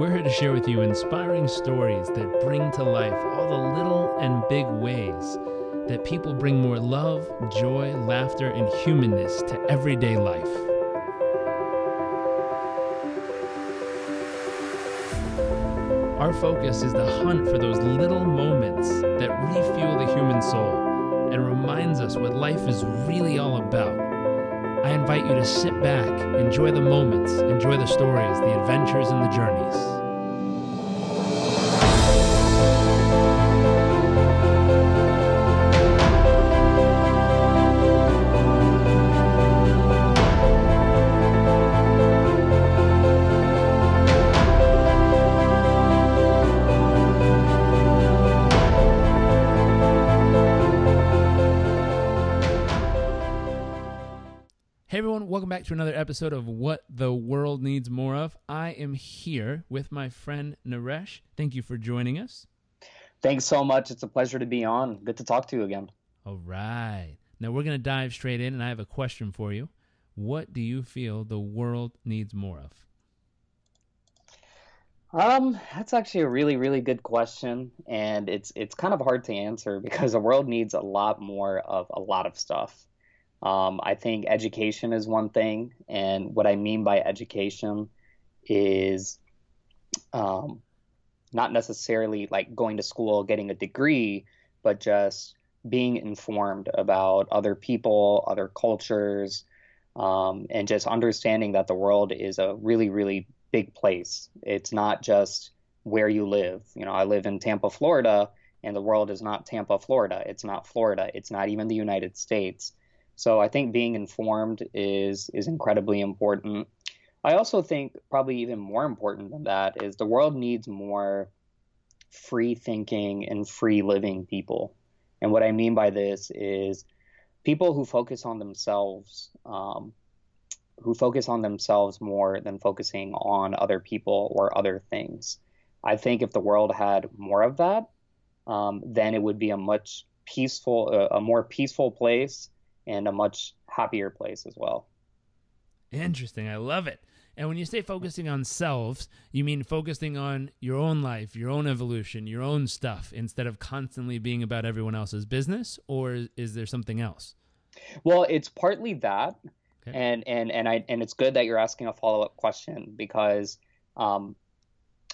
We're here to share with you inspiring stories that bring to life all the little and big ways that people bring more love, joy, laughter, and humanness to everyday life. Our focus is the hunt for those little moments that refuel the human soul and reminds us what life is really all about. I invite you to sit back, enjoy the moments, enjoy the stories, the adventures, and the journeys. Episode of What the World Needs More of. I am here with my friend Naresh. Thank you for joining us. Thanks so much. It's a pleasure to be on. Good to talk to you again. All right. Now we're going to dive straight in, and I have a question for you. What do you feel the world needs more of? Um, that's actually a really, really good question, and it's it's kind of hard to answer because the world needs a lot more of a lot of stuff. Um, I think education is one thing, and what I mean by education is um, not necessarily like going to school, getting a degree, but just being informed about other people, other cultures, um, and just understanding that the world is a really, really big place. It's not just where you live. You know, I live in Tampa, Florida, and the world is not Tampa, Florida. It's not Florida. It's not even the United States. So I think being informed is is incredibly important. I also think probably even more important than that is the world needs more free thinking and free living people. And what I mean by this is people who focus on themselves, um, who focus on themselves more than focusing on other people or other things. I think if the world had more of that, um, then it would be a much peaceful, a more peaceful place and a much happier place as well. Interesting. I love it. And when you say focusing on selves, you mean focusing on your own life, your own evolution, your own stuff, instead of constantly being about everyone else's business, or is there something else? Well, it's partly that, okay. and and and I and it's good that you're asking a follow up question because um,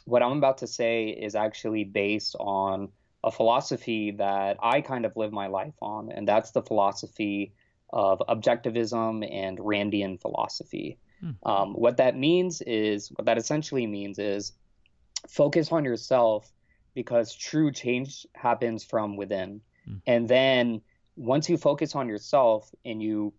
what I'm about to say is actually based on a philosophy that I kind of live my life on, and that's the philosophy of objectivism and Randian philosophy. Hmm. Um, what that means is, what that essentially means is focus on yourself because true change happens from within. Hmm. And then once you focus on yourself and you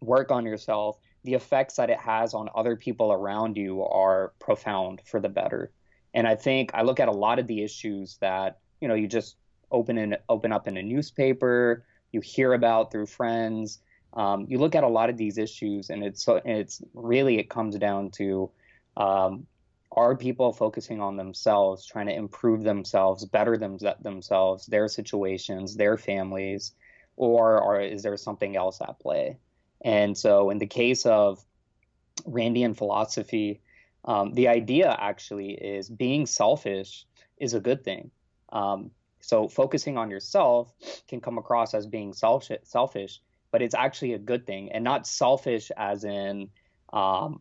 work on yourself, the effects that it has on other people around you are profound for the better. And I think I look at a lot of the issues that, you know, you just open and open up in a newspaper you hear about through friends. Um, you look at a lot of these issues, and it's it's really it comes down to um, are people focusing on themselves, trying to improve themselves, better them, themselves, their situations, their families, or, is there something else at play? And so, in the case of Randian philosophy, um, the idea actually is being selfish is a good thing. Um, so focusing on yourself can come across as being selfish, selfish, but it's actually a good thing, and not selfish as in um,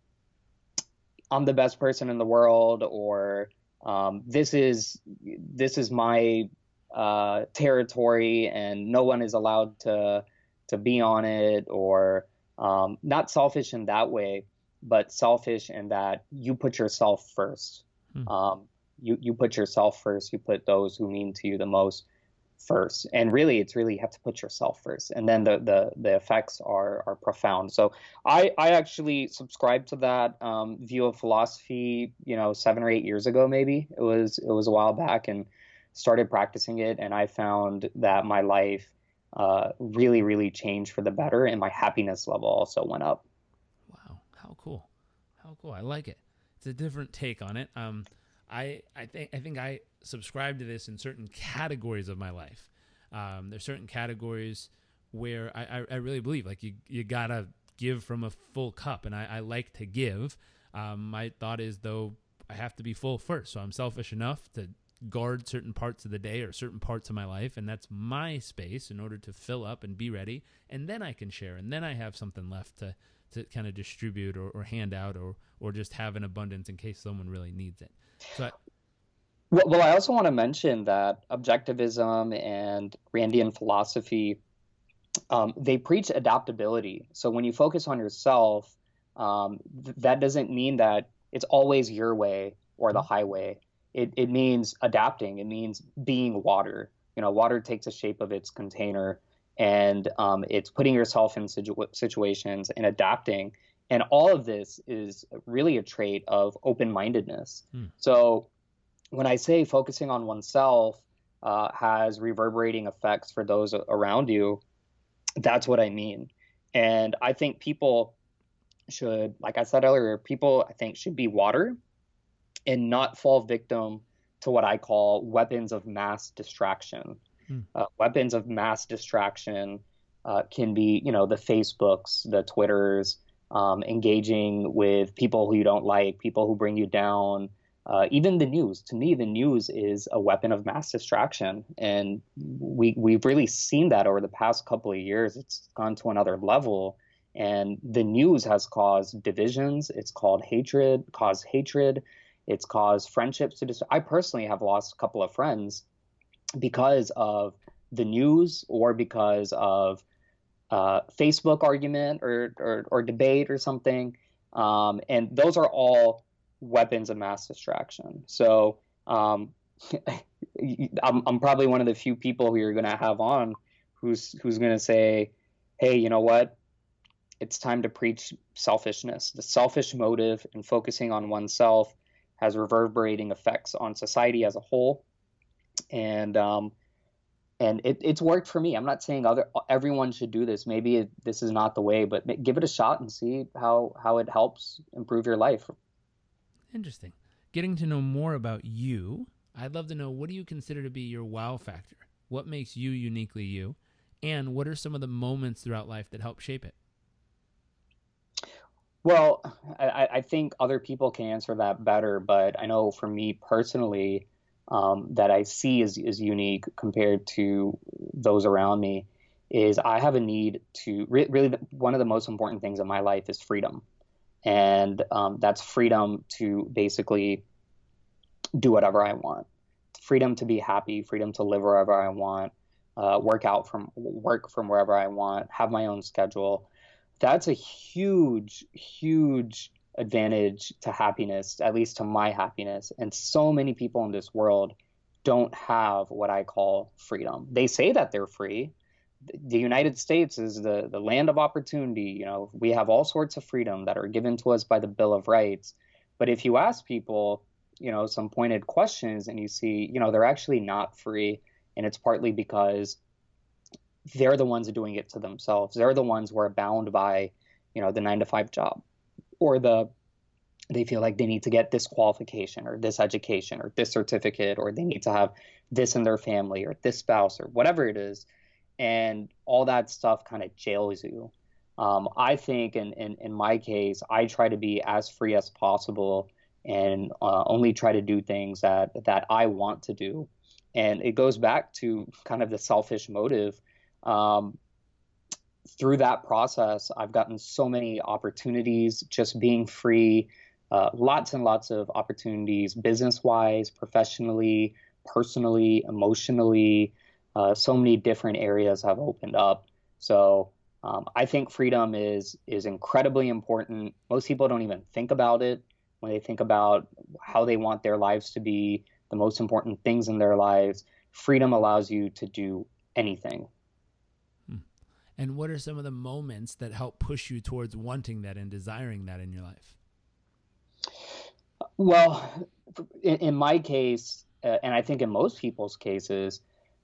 I'm the best person in the world, or um, this is this is my uh, territory, and no one is allowed to to be on it, or um, not selfish in that way, but selfish in that you put yourself first. Hmm. Um, you you put yourself first you put those who mean to you the most first. And really it's really you have to put yourself first. And then the the, the effects are are profound. So i i actually subscribed to that um, view of philosophy you know seven or eight years ago maybe. It was it was a while back and started practicing it. And i found that my life uh, really really changed for the better and my happiness level also went up. Wow. How cool. How cool. I like it. It's a different take on it. Um I I think I think I subscribe to this in certain categories of my life. Um, there's certain categories where I, I, I, really believe like you you gotta give from a full cup, and I, I like to give. Um, my thought is though I have to be full first. So I'm selfish enough to guard certain parts of the day or certain parts of my life and that's my space in order to fill up and be ready and then I can share and then I have something left to to kind of distribute or, or hand out or or just have an abundance in case someone really needs it. So I, well, well, I also want to mention that objectivism and Randian philosophy um, they preach adaptability. So when you focus on yourself, um, th- that doesn't mean that it's always your way or the highway. It, it means adapting. It means being water. You know, water takes the shape of its container, and um, it's putting yourself in situ- situations and adapting. And all of this is really a trait of open-mindedness. Hmm. So when I say focusing on oneself uh, has reverberating effects for those around you, that's what I mean. And I think people should, like I said earlier, people I think should be water and not fall victim to what I call weapons of mass distraction. Hmm. Uh, weapons of mass distraction uh, can be, you know, the Facebooks, the Twitters, um, engaging with people who you don't like, people who bring you down, uh, even the news. To me, the news is a weapon of mass distraction, and we we've really seen that over the past couple of years. It's gone to another level, and the news has caused divisions. It's called hatred, caused hatred. It's caused friendships to. Dis- I personally have lost a couple of friends because of the news or because of uh, Facebook argument or, or, or debate or something. Um, and those are all weapons of mass distraction. So um, I'm, I'm probably one of the few people who you're going to have on who's who's going to say, "Hey, you know what? It's time to preach selfishness. The selfish motive and focusing on oneself has reverberating effects on society as a whole." And um, and it, it's worked for me. I'm not saying other everyone should do this. Maybe it, this is not the way, but give it a shot and see how how it helps improve your life. Interesting. Getting to know more about you, I'd love to know what do you consider to be your wow factor? What makes you uniquely you? And what are some of the moments throughout life that help shape it? Well, I, I think other people can answer that better, but I know for me personally, um, that I see is, is unique compared to those around me is I have a need to re- really the, one of the most important things in my life is freedom and um, that's freedom to basically do whatever I want, freedom to be happy, freedom to live wherever I want, uh, work out from work from wherever I want, have my own schedule. That's a huge, huge advantage to happiness, at least to my happiness. And so many people in this world don't have what I call freedom. They say that they're free, the United States is the, the land of opportunity. You know, we have all sorts of freedom that are given to us by the Bill of Rights. But if you ask people, you know, some pointed questions and you see, you know, they're actually not free. And it's partly because they're the ones doing it to themselves. They're the ones who are bound by, you know, the nine to five job or the they feel like they need to get this qualification or this education or this certificate or they need to have this in their family or this spouse or whatever it is and all that stuff kind of jails you. Um, I think in, in, in my case, I try to be as free as possible and uh, only try to do things that that I want to do. And it goes back to kind of the selfish motive. Um, through that process, I've gotten so many opportunities just being free, uh, lots and lots of opportunities, business wise, professionally, personally, emotionally uh, so many different areas have opened up. So um, I think freedom is is incredibly important. Most people don't even think about it when they think about how they want their lives to be, the most important things in their lives. Freedom allows you to do anything. And what are some of the moments that help push you towards wanting that and desiring that in your life? Well, in, in my case, uh, and I think in most people's cases,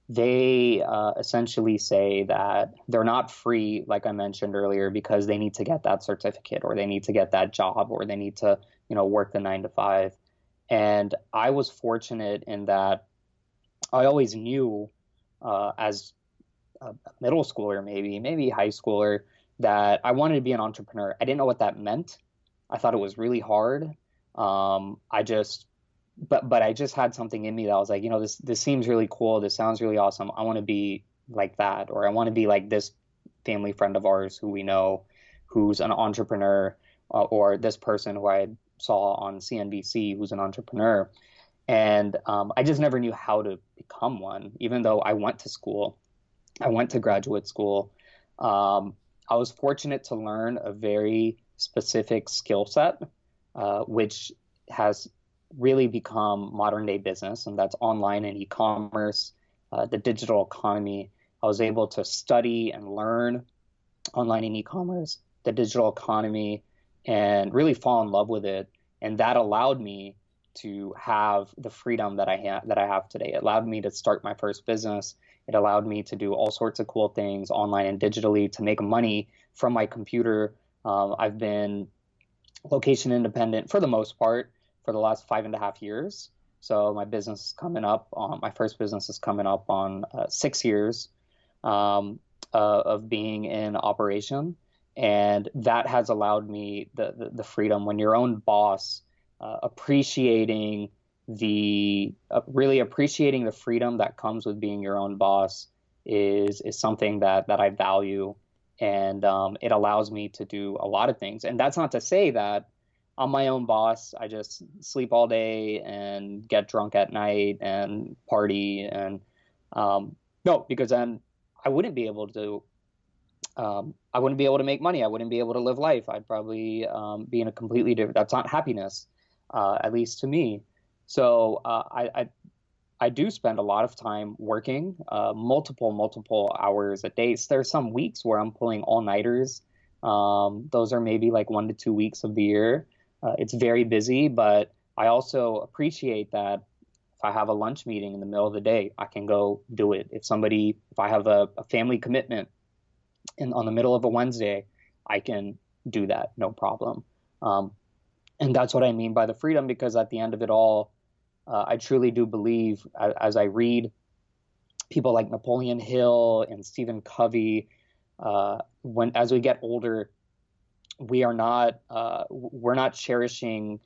they uh, essentially say that they're not free, like I mentioned earlier, because they need to get that certificate or they need to get that job or they need to, you know, work the nine to five. And I was fortunate in that I always knew uh, as a middle schooler, maybe, maybe high schooler, that I wanted to be an entrepreneur. I didn't know what that meant. I thought it was really hard. um, I just but but I just had something in me that was like, you know, this this seems really cool. This sounds really awesome. I want to be like that, or I want to be like this family friend of ours who we know, who's an entrepreneur, uh, or this person who I saw on CNBC who's an entrepreneur. And um, I just never knew how to become one, even though I went to school. I went to graduate school. Um, I was fortunate to learn a very specific skill set, uh, which has really become modern day business, and that's online and e commerce, uh, the digital economy. I was able to study and learn online and e commerce, the digital economy, and really fall in love with it. And that allowed me to have the freedom that I that I have today. It allowed me to start my first business. It allowed me to do all sorts of cool things online and digitally to make money from my computer. Um, I've been location independent for the most part for the last five and a half years. So my business is coming up. On, my first business is coming up on uh, six years um, uh, of being in operation, and that has allowed me the the, the freedom when your own boss, uh, appreciating the uh, really appreciating the freedom that comes with being your own boss is is something that that I value, and um, it allows me to do a lot of things. And that's not to say that I'm my own boss. I just sleep all day and get drunk at night and party and um, no, because then I wouldn't be able to. Um, I wouldn't be able to make money. I wouldn't be able to live life. I'd probably um, be in a completely different. That's not happiness, uh, at least to me. So uh, I, I, I do spend a lot of time working, uh, multiple multiple hours a day. So are some weeks where I'm pulling all nighters. Um, those are maybe like one to two weeks of the year. Uh, it's very busy, but I also appreciate that if I have a lunch meeting in the middle of the day, I can go do it. If somebody, if I have a, a family commitment in, on the middle of a Wednesday, I can do that, no problem. Um, and that's what I mean by the freedom, because at the end of it all, uh, I truly do believe, as, I read people like Napoleon Hill and Stephen Covey, uh, when as we get older, we are not uh, we're not cherishing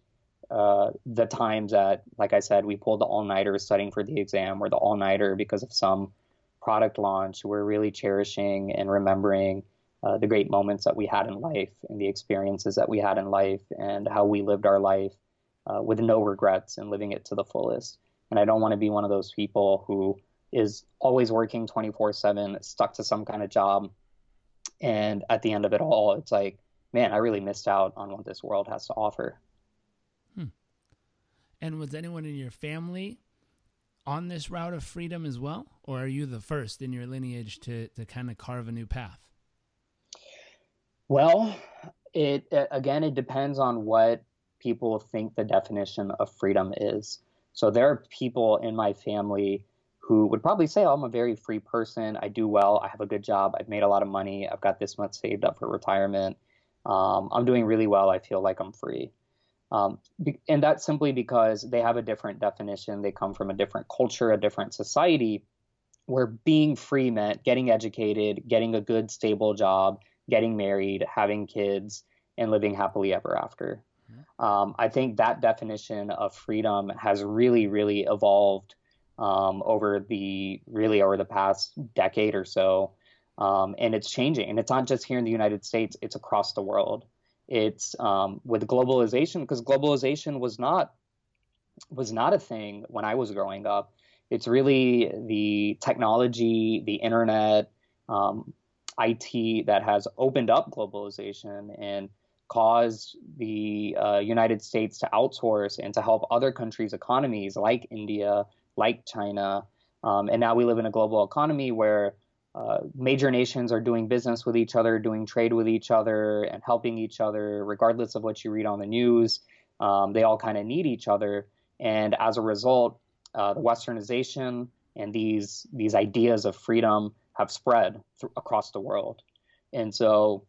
uh, the times that, like I said, we pulled the all nighter studying for the exam or the all nighter because of some product launch. We're really cherishing and remembering uh, the great moments that we had in life and the experiences that we had in life and how we lived our life uh, with no regrets and living it to the fullest. And I don't want to be one of those people who is always working 24 7, stuck to some kind of job. And at the end of it all, it's like, man, I really missed out on what this world has to offer. Hmm. And was anyone in your family on this route of freedom as well? Or are you the first in your lineage to, to kind of carve a new path? Well, it again, it depends on what people think the definition of freedom is. So there are people in my family who would probably say, oh, I'm a very free person. I do well. I have a good job. I've made a lot of money. I've got this much saved up for retirement um, I'm doing really well. I feel like I'm free. Um, and that's simply because they have a different definition. They come from a different culture, a different society, where being free meant getting educated, getting a good, stable job, getting married, having kids, and living happily ever after. Um, I think that definition of freedom has really, really evolved um, over the really over the past decade or so um, and it's changing. And it's not just here in the United States; it's across the world. It's um, with globalization because globalization was not was not a thing when I was growing up. It's really the technology, the internet, um, IT that has opened up globalization and caused the uh, United States to outsource and to help other countries' economies like India, like China. Um, and now we live in a global economy where uh, major nations are doing business with each other, doing trade with each other, and helping each other, regardless of what you read on the news. Um, they all kind of need each other, and as a result, uh, the Westernization and these these ideas of freedom have spread th- across the world. And so,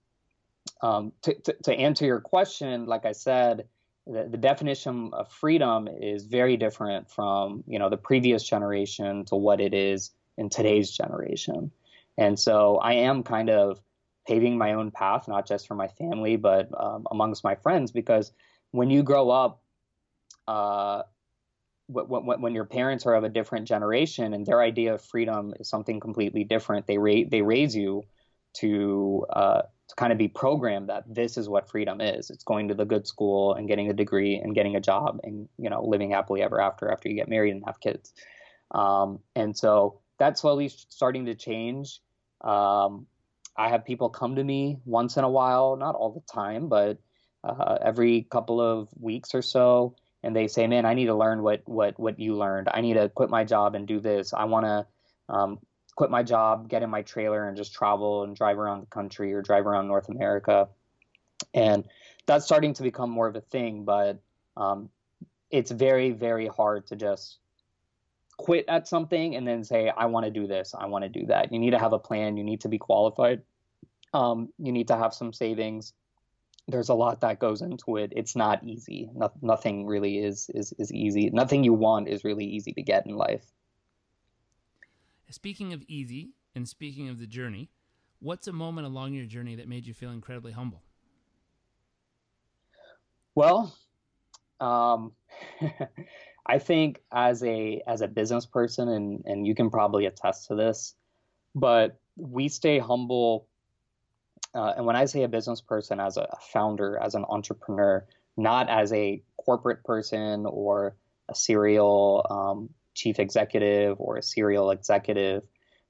um, to, to, to, answer your question, like I said, the, the definition of freedom is very different from you know the previous generation to what it is in today's generation. And so I am kind of paving my own path, not just for my family, but um, amongst my friends, because when you grow up uh, when, when your parents are of a different generation and their idea of freedom is something completely different, they ra- they raise you to uh, to kind of be programmed that this is what freedom is. It's going to the good school and getting a degree and getting a job and you know living happily ever after after you get married and have kids. Um, and so that's slowly starting to change. Um, I have people come to me once in a while, not all the time, but uh, every couple of weeks or so, and they say, "Man, I need to learn what what what you learned. I need to quit my job and do this. I want to um, quit my job, get in my trailer, and just travel and drive around the country or drive around North America." And that's starting to become more of a thing, but um, it's very very hard to just quit at something and then say i want to do this. I want to do that. You need to have a plan. You need to be qualified. Um, you need to have some savings. There's a lot that goes into it. It's not easy. No, nothing really is, is is easy. Nothing you want is really easy to get in life speaking of easy and speaking of the journey what's a moment along your journey that made you feel incredibly humble well um, I think as a as a business person, and and you can probably attest to this, but we stay humble. Uh, and when I say a business person, as a founder, as an entrepreneur, not as a corporate person or a serial um, chief executive or a serial executive,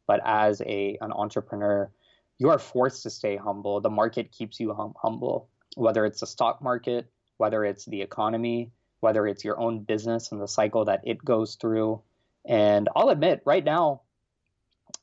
but as a an entrepreneur, you are forced to stay humble. The market keeps you hum- humble, whether it's the stock market, whether it's the economy, whether it's your own business and the cycle that it goes through. And I'll admit, right now,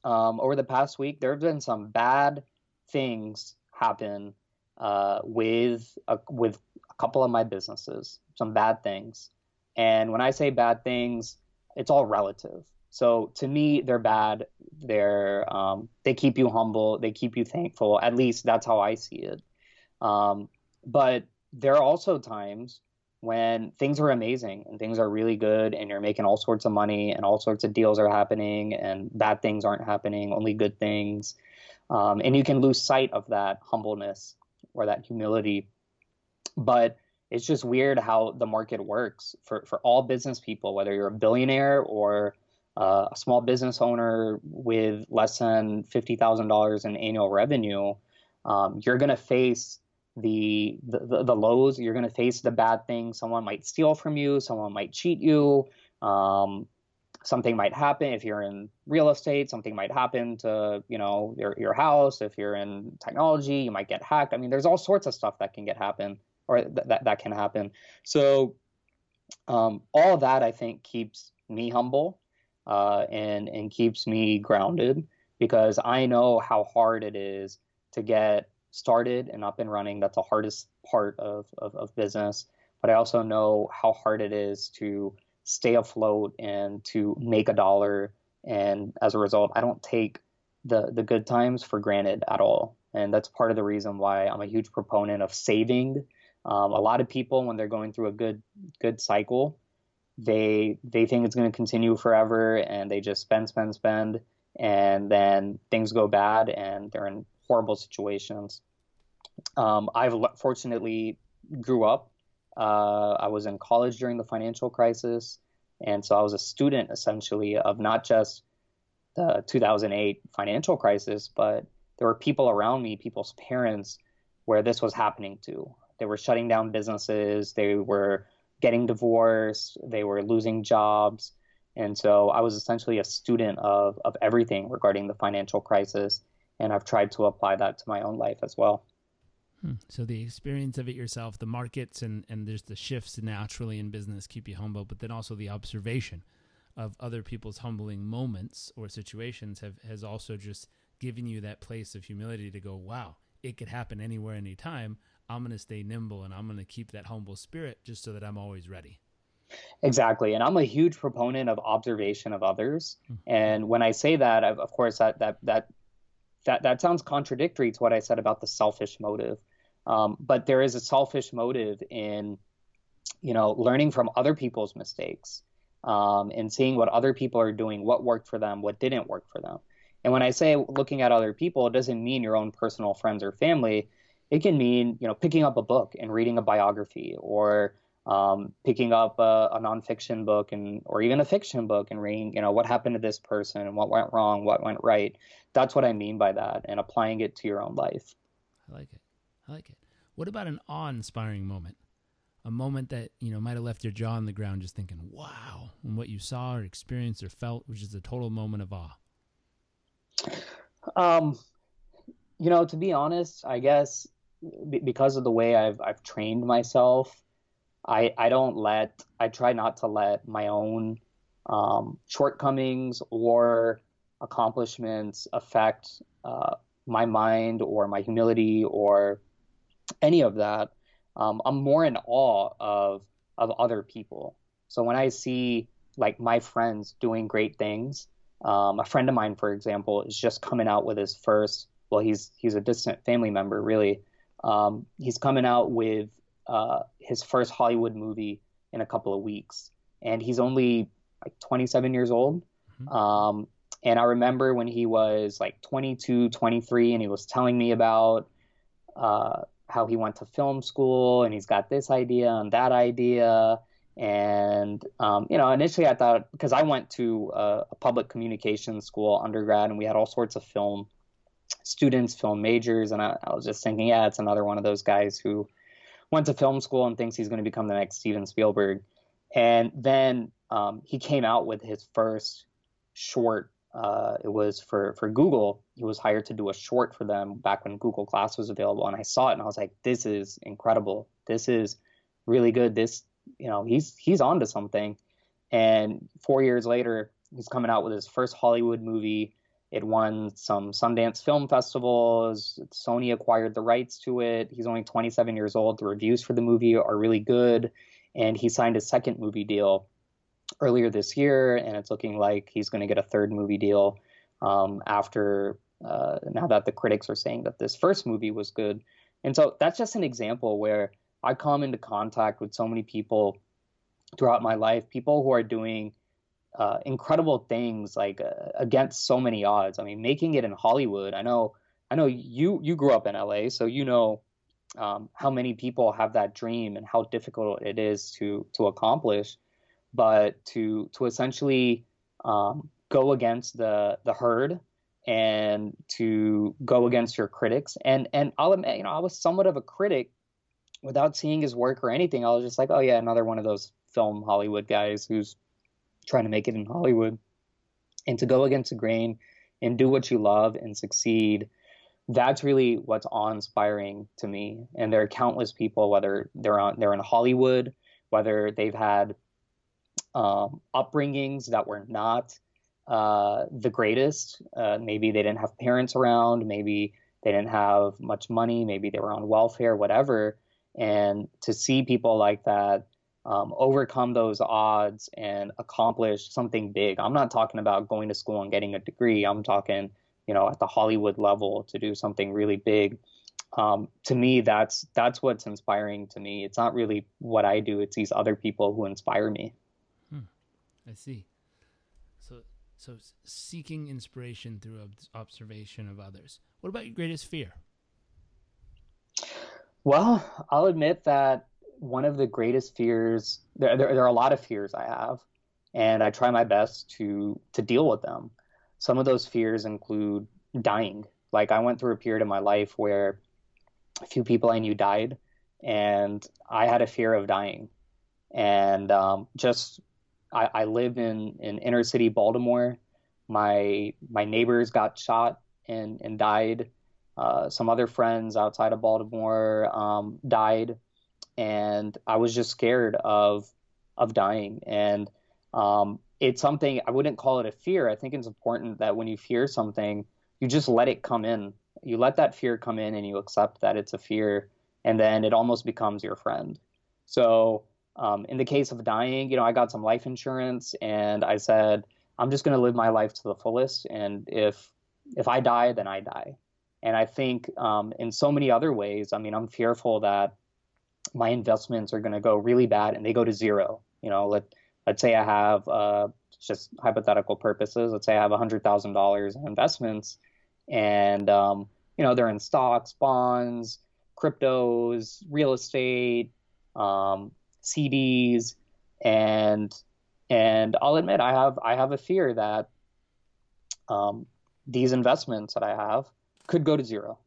um, over the past week, there have been some bad things happen uh, with a, with a couple of my businesses, some bad things. And when I say bad things, it's all relative. So to me, they're bad. They're um, they keep you humble. They keep you thankful. At least that's how I see it. Um, but there are also times when things are amazing and things are really good and you're making all sorts of money and all sorts of deals are happening and bad things aren't happening, only good things. Um, and you can lose sight of that humbleness or that humility. But it's just weird how the market works for, for all business people, whether you're a billionaire or uh, a small business owner with less than $50,000 in annual revenue. Um, you're going to face the the, the lows. You're going to face the bad things. Someone might steal from you. Someone might cheat you. Um, something might happen if you're in real estate. Something might happen to you know your your house. If you're in technology, you might get hacked. I mean, there's all sorts of stuff that can get happen or th- that that can happen. So um, all that I think keeps me humble uh, and and keeps me grounded because I know how hard it is to get started and up and running. That's the hardest part of, of, of business. But I also know how hard it is to stay afloat and to make a dollar. And as a result, I don't take the, the good times for granted at all. And that's part of the reason why I'm a huge proponent of saving. Um, a lot of people, when they're going through a good good cycle, they they think it's going to continue forever, and they just spend, spend, spend, and then things go bad, and they're in horrible situations. Um, I've fortunately grew up. Uh, I was in college during the financial crisis, and so I was a student essentially of not just the 2008 financial crisis, but there were people around me, people's parents, where this was happening to. They were shutting down businesses, they were getting divorced, they were losing jobs. And so I was essentially a student of, of everything regarding the financial crisis and I've tried to apply that to my own life as well. Hmm. So the experience of it yourself, the markets, and and there's the shifts naturally in business keep you humble, but then also the observation of other people's humbling moments or situations have has also just given you that place of humility to go, wow, it could happen anywhere, anytime. I'm going to stay nimble and I'm going to keep that humble spirit just so that I'm always ready. Exactly, and I'm a huge proponent of observation of others. Mm-hmm. And when I say that, of course, that that that that that sounds contradictory to what I said about the selfish motive. Um, but there is a selfish motive in, you know, learning from other people's mistakes um, and seeing what other people are doing, what worked for them, what didn't work for them. And when I say looking at other people, it doesn't mean your own personal friends or family. It can mean, you know, picking up a book and reading a biography or um, picking up a, a, nonfiction book and or even a fiction book and reading, you know, what happened to this person and what went wrong, what went right. That's what I mean by that, and applying it to your own life. I like it. I like it. What about an awe-inspiring moment? A moment that you know might have left your jaw on the ground, just thinking, "Wow!" and what you saw or experienced or felt, which is a total moment of awe. Um, you know, to be honest, I guess because of the way I've I've trained myself I I don't let I try not to let my own um, shortcomings or accomplishments affect uh, my mind or my humility or any of that. Um, I'm more in awe of of other people. So when I see like my friends doing great things, um, a friend of mine, for example, is just coming out with his first. Well, he's he's a distant family member, really. Um, he's coming out with uh, his first Hollywood movie in a couple of weeks, and he's only like 27 years old. Mm-hmm. Um, and I remember when he was like 22, 23, and he was telling me about uh, how he went to film school and he's got this idea and that idea. And, um, you know, initially I thought, because I went to a, a, public communications school undergrad and we had all sorts of film students, film majors. And I, I was just thinking, yeah, it's another one of those guys who went to film school and thinks he's going to become the next Steven Spielberg. And then um, he came out with his first short. Uh, it was for for Google. He was hired to do a short for them back when Google Glass was available, and I saw it and I was like, "This is incredible. This is really good. This, you know, he's he's onto something." And four years later, he's coming out with his first Hollywood movie. It won some Sundance Film Festivals. Sony acquired the rights to it. He's only 27 years old. The reviews for the movie are really good. And he signed a second movie deal earlier this year, and it's looking like he's going to get a third movie deal um, after uh, now that the critics are saying that this first movie was good. And so that's just an example where I come into contact with so many people throughout my life, people who are doing uh, incredible things like uh, against so many odds. I mean, making it in Hollywood. I know, I know you you grew up in LA, so you know um, how many people have that dream and how difficult it is to to accomplish. But to to essentially um, go against the the herd and to go against your critics and and I'll admit, you know, I was somewhat of a critic without seeing his work or anything. I was just like, oh yeah, another one of those film Hollywood guys who's trying to make it in Hollywood, and to go against the grain and do what you love and succeed. That's really what's awe-inspiring to me. And there are countless people, whether they're on they're in Hollywood, whether they've had um, upbringings that were not uh, the greatest. Uh, maybe they didn't have parents around. Maybe they didn't have much money. Maybe they were on welfare, whatever. And to see people like that um, overcome those odds and accomplish something big. I'm not talking about going to school and getting a degree. I'm talking, you know, at the Hollywood level to do something really big. Um, to me, that's that's what's inspiring to me. It's not really what I do; it's these other people who inspire me. Hmm. I see. So, so seeking inspiration through observation of others. What about your greatest fear? Well, I'll admit that one of the greatest fears. There, there, there are a lot of fears I have, and I try my best to to deal with them. Some of those fears include dying. Like I went through a period of my life where a few people I knew died, and I had a fear of dying. And um, just I, I live in in inner city Baltimore. My my neighbors got shot and and died. Uh, some other friends outside of Baltimore um, died and I was just scared of of dying. And um, it's something I wouldn't call it a fear. I think it's important that when you fear something, you just let it come in. You let that fear come in, and you accept that it's a fear, and then it almost becomes your friend. So um, in the case of dying, you know, I got some life insurance, and I said I'm just going to live my life to the fullest, and if if I die, then I die. And I think um, in so many other ways, I mean, I'm fearful that my investments are going to go really bad and they go to zero. You know, let let's say I have uh, just hypothetical purposes. Let's say I have hundred thousand dollars in investments, and um, you know they're in stocks, bonds, cryptos, real estate, um, CDs, and and I'll admit I have I have a fear that um, these investments that I have could go to zero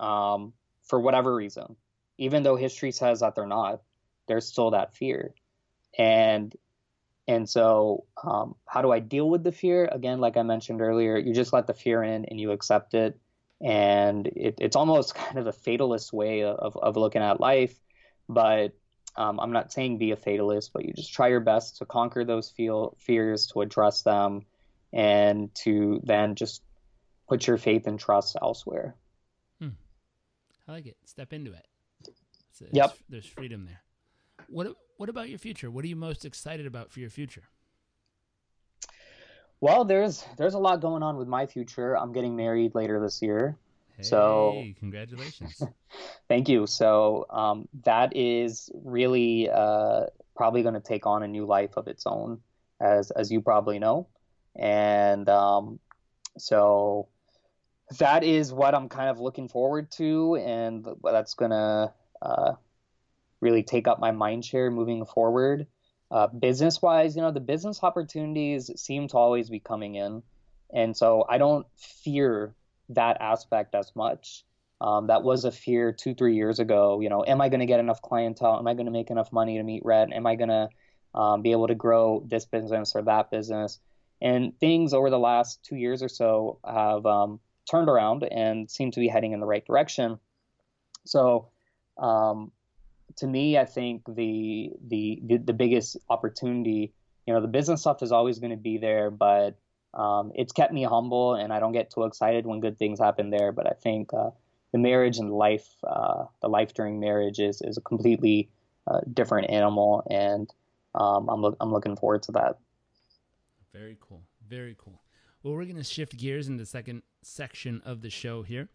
um, for whatever reason. Even though history says that they're not, there's still that fear, and and so um, how do I deal with the fear? Again, like I mentioned earlier, you just let the fear in and you accept it, and it, it's almost kind of a fatalist way of of looking at life, but um, I'm not saying be a fatalist, but you just try your best to conquer those feel fears, to address them, and to then just put your faith and trust elsewhere. Hmm. I like it. Step into it. It's, it's, yep. There's freedom there. What What about your future? What are you most excited about for your future? Well, there's there's a lot going on with my future. I'm getting married later this year. Hey, so congratulations. thank you. So um, that is really uh, probably going to take on a new life of its own, as as you probably know, and um, so that is what I'm kind of looking forward to, and that's to uh, really take up my mind share moving forward. Uh, business wise, you know, the business opportunities seem to always be coming in. And so I don't fear that aspect as much. Um, that was a fear two, three years ago. You know, am I going to get enough clientele? Am I going to make enough money to meet rent? Am I going to um, be able to grow this business or that business? And things over the last two years or so have um, turned around and seem to be heading in the right direction. So, um, to me, I think the, the the the biggest opportunity, you know, the business stuff is always going to be there, but um, it's kept me humble, and I don't get too excited when good things happen there. But I think uh, the marriage and life, uh, the life during marriage, is is a completely uh, different animal, and um, I'm lo- I'm looking forward to that. Very cool. Very cool. Well, we're going to shift gears in the second section of the show here.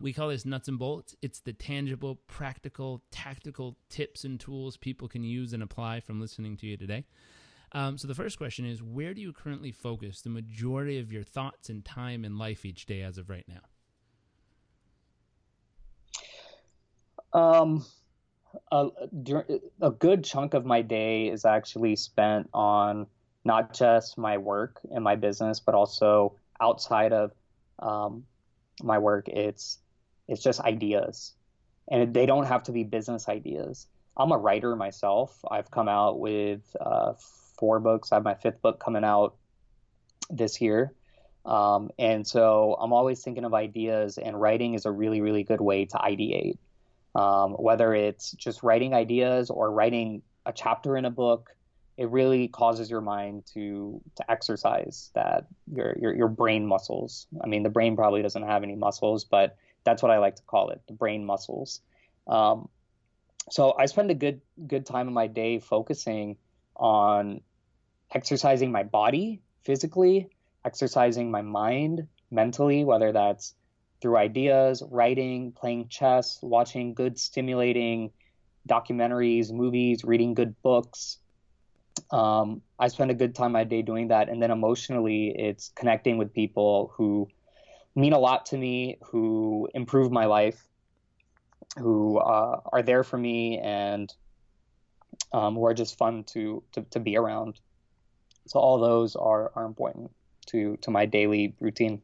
We call this nuts and bolts. It's the tangible, practical, tactical tips and tools people can use and apply from listening to you today. Um, so the first question is where do you currently focus the majority of your thoughts and time in life each day as of right now? Um, a, a good chunk of my day is actually spent on not just my work and my business, but also outside of um, my work. It's it's just ideas, and they don't have to be business ideas. I'm a writer myself. I've come out with uh, four books. I have my fifth book coming out this year. Um, and so I'm always thinking of ideas, and writing is a really, really good way to ideate. Um, whether it's just writing ideas or writing a chapter in a book, it really causes your mind to to exercise that your, your your brain muscles. I mean, the brain probably doesn't have any muscles, but that's what I like to call it, the brain muscles. Um, so I spend a good good time of my day focusing on exercising my body physically, exercising my mind mentally, whether that's through ideas, writing, playing chess, watching good stimulating documentaries, movies, reading good books. Um, I spend a good time my day doing that. And then emotionally, it's connecting with people who mean a lot to me, who improve my life, who uh, are there for me, and um, who are just fun to, to, to be around. So all those are, are important to, to my daily routine.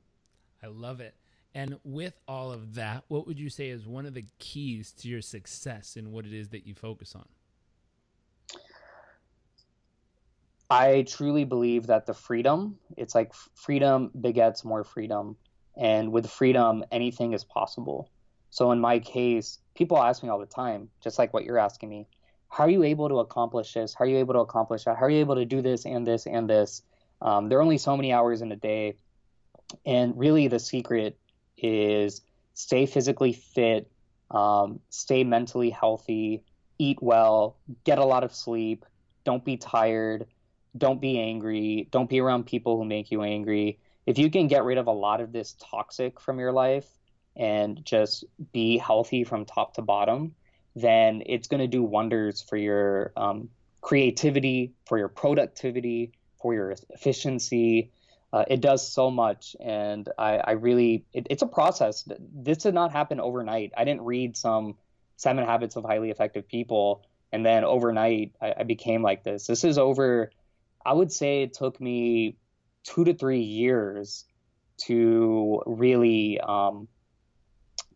I love it. And with all of that, what would you say is one of the keys to your success in what it is that you focus on? I truly believe that the freedom, it's like freedom begets more freedom. And with freedom, anything is possible. So in my case, people ask me all the time, just like what you're asking me, how are you able to accomplish this? How are you able to accomplish that? How are you able to do this and this and this? Um, there are only so many hours in a day. And really, the secret is stay physically fit, um, stay mentally healthy, eat well, get a lot of sleep, don't be tired, don't be angry, don't be around people who make you angry. If you can get rid of a lot of this toxic from your life and just be healthy from top to bottom, then it's going to do wonders for your um, creativity, for your productivity, for your efficiency. Uh, it does so much, and I, I really, it, it's a process. This did not happen overnight. I didn't read some Seven Habits of Highly Effective People And then overnight, I, I became like this. This is over, I would say it took me two to three years to really um,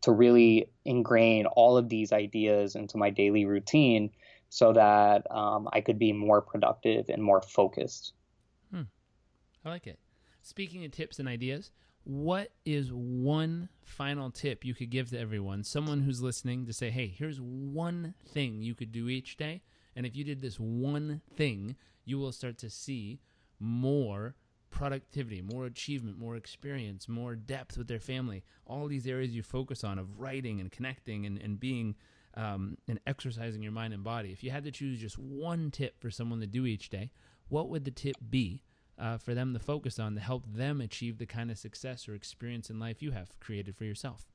to really ingrain all of these ideas into my daily routine so that um, I could be more productive and more focused. Hmm. I like it. Speaking of tips and ideas, what is one final tip you could give to everyone, someone who's listening, to say, hey, here's one thing you could do each day. And if you did this one thing, you will start to see more productivity, more achievement, more experience, more depth with their family. All these areas you focus on of writing and connecting and, and being um, and exercising your mind and body. If you had to choose just one tip for someone to do each day, what would the tip be? uh, for them to focus on to help them achieve the kind of success or experience in life you have created for yourself?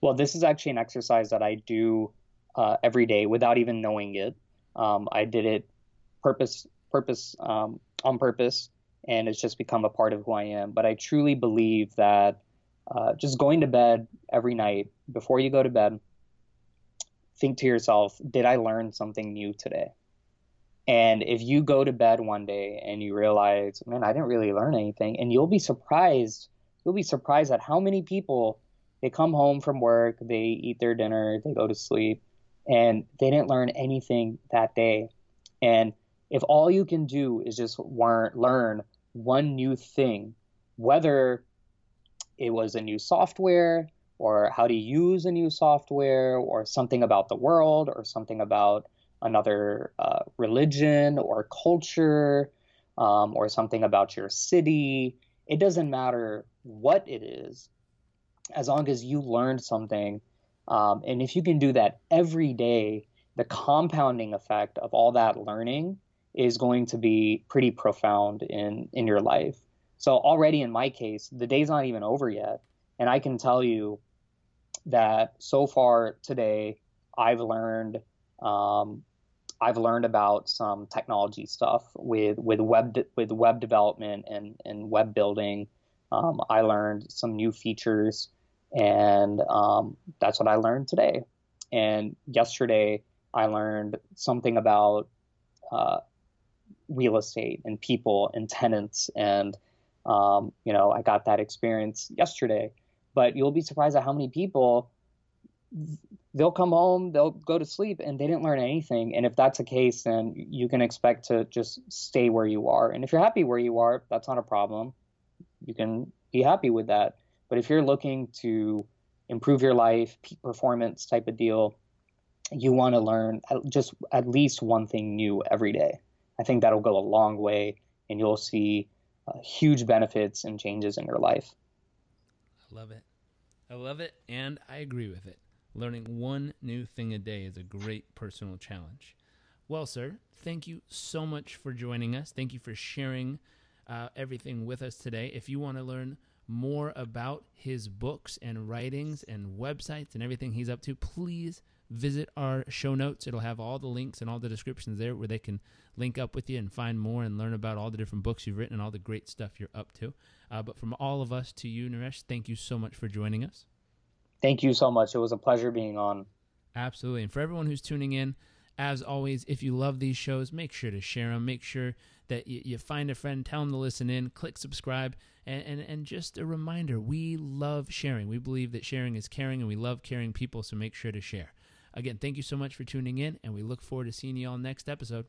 Well, this is actually an exercise that I do uh, every day without even knowing it. Um, I did it purpose, purpose, um, on purpose, and it's just become a part of who I am. But I truly believe that uh, just going to bed every night before you go to bed, think to yourself, did I learn something new today? And if you go to bed one day and you realize, man, I didn't really learn anything, and you'll be surprised, you'll be surprised at how many people they come home from work, they eat their dinner, they go to sleep, and they didn't learn anything that day. And if all you can do is just learn one new thing, whether it was a new software or how to use a new software or something about the world or something about another uh, religion or culture um, or something about your city. It doesn't matter what it is, as long as you learned something. Um, and if you can do that every day, the compounding effect of all that learning is going to be pretty profound in, in your life. So, already in my case, the day's not even over yet. And I can tell you that so far today, I've learned um, I've learned about some technology stuff with with web de- with web development and and web building. Um, I learned some new features, and um, that's what I learned today. And yesterday, I learned something about uh, real estate and people and tenants, and um, you know, I got that experience yesterday. But you'll be surprised at how many people they'll come home, they'll go to sleep, and they didn't learn anything. And if that's the case, then you can expect to just stay where you are. And if you're happy where you are, that's not a problem. You can be happy with that. But if you're looking to improve your life, performance type of deal, you want to learn just at least one thing new every day. I think that'll go a long way, and you'll see uh, huge benefits and changes in your life. I love it. I love it, and I agree with it. Learning one new thing a day is a great personal challenge. Well, sir, thank you so much for joining us. Thank you for sharing uh, everything with us today. If you want to learn more about his books and writings and websites and everything he's up to, please visit our show notes. It'll have all the links and all the descriptions there where they can link up with you and find more and learn about all the different books you've written and all the great stuff you're up to. Uh, but from all of us to you, Naresh, thank you so much for joining us. Thank you so much. It was a pleasure being on. Absolutely. And for everyone who's tuning in, as always, if you love these shows, make sure to share them. Make sure that you, you find a friend, tell them to listen in, click subscribe. And, and, and just a reminder we love sharing. We believe that sharing is caring, and we love caring people, so make sure to share. Again, thank you so much for tuning in, and we look forward to seeing you all next episode.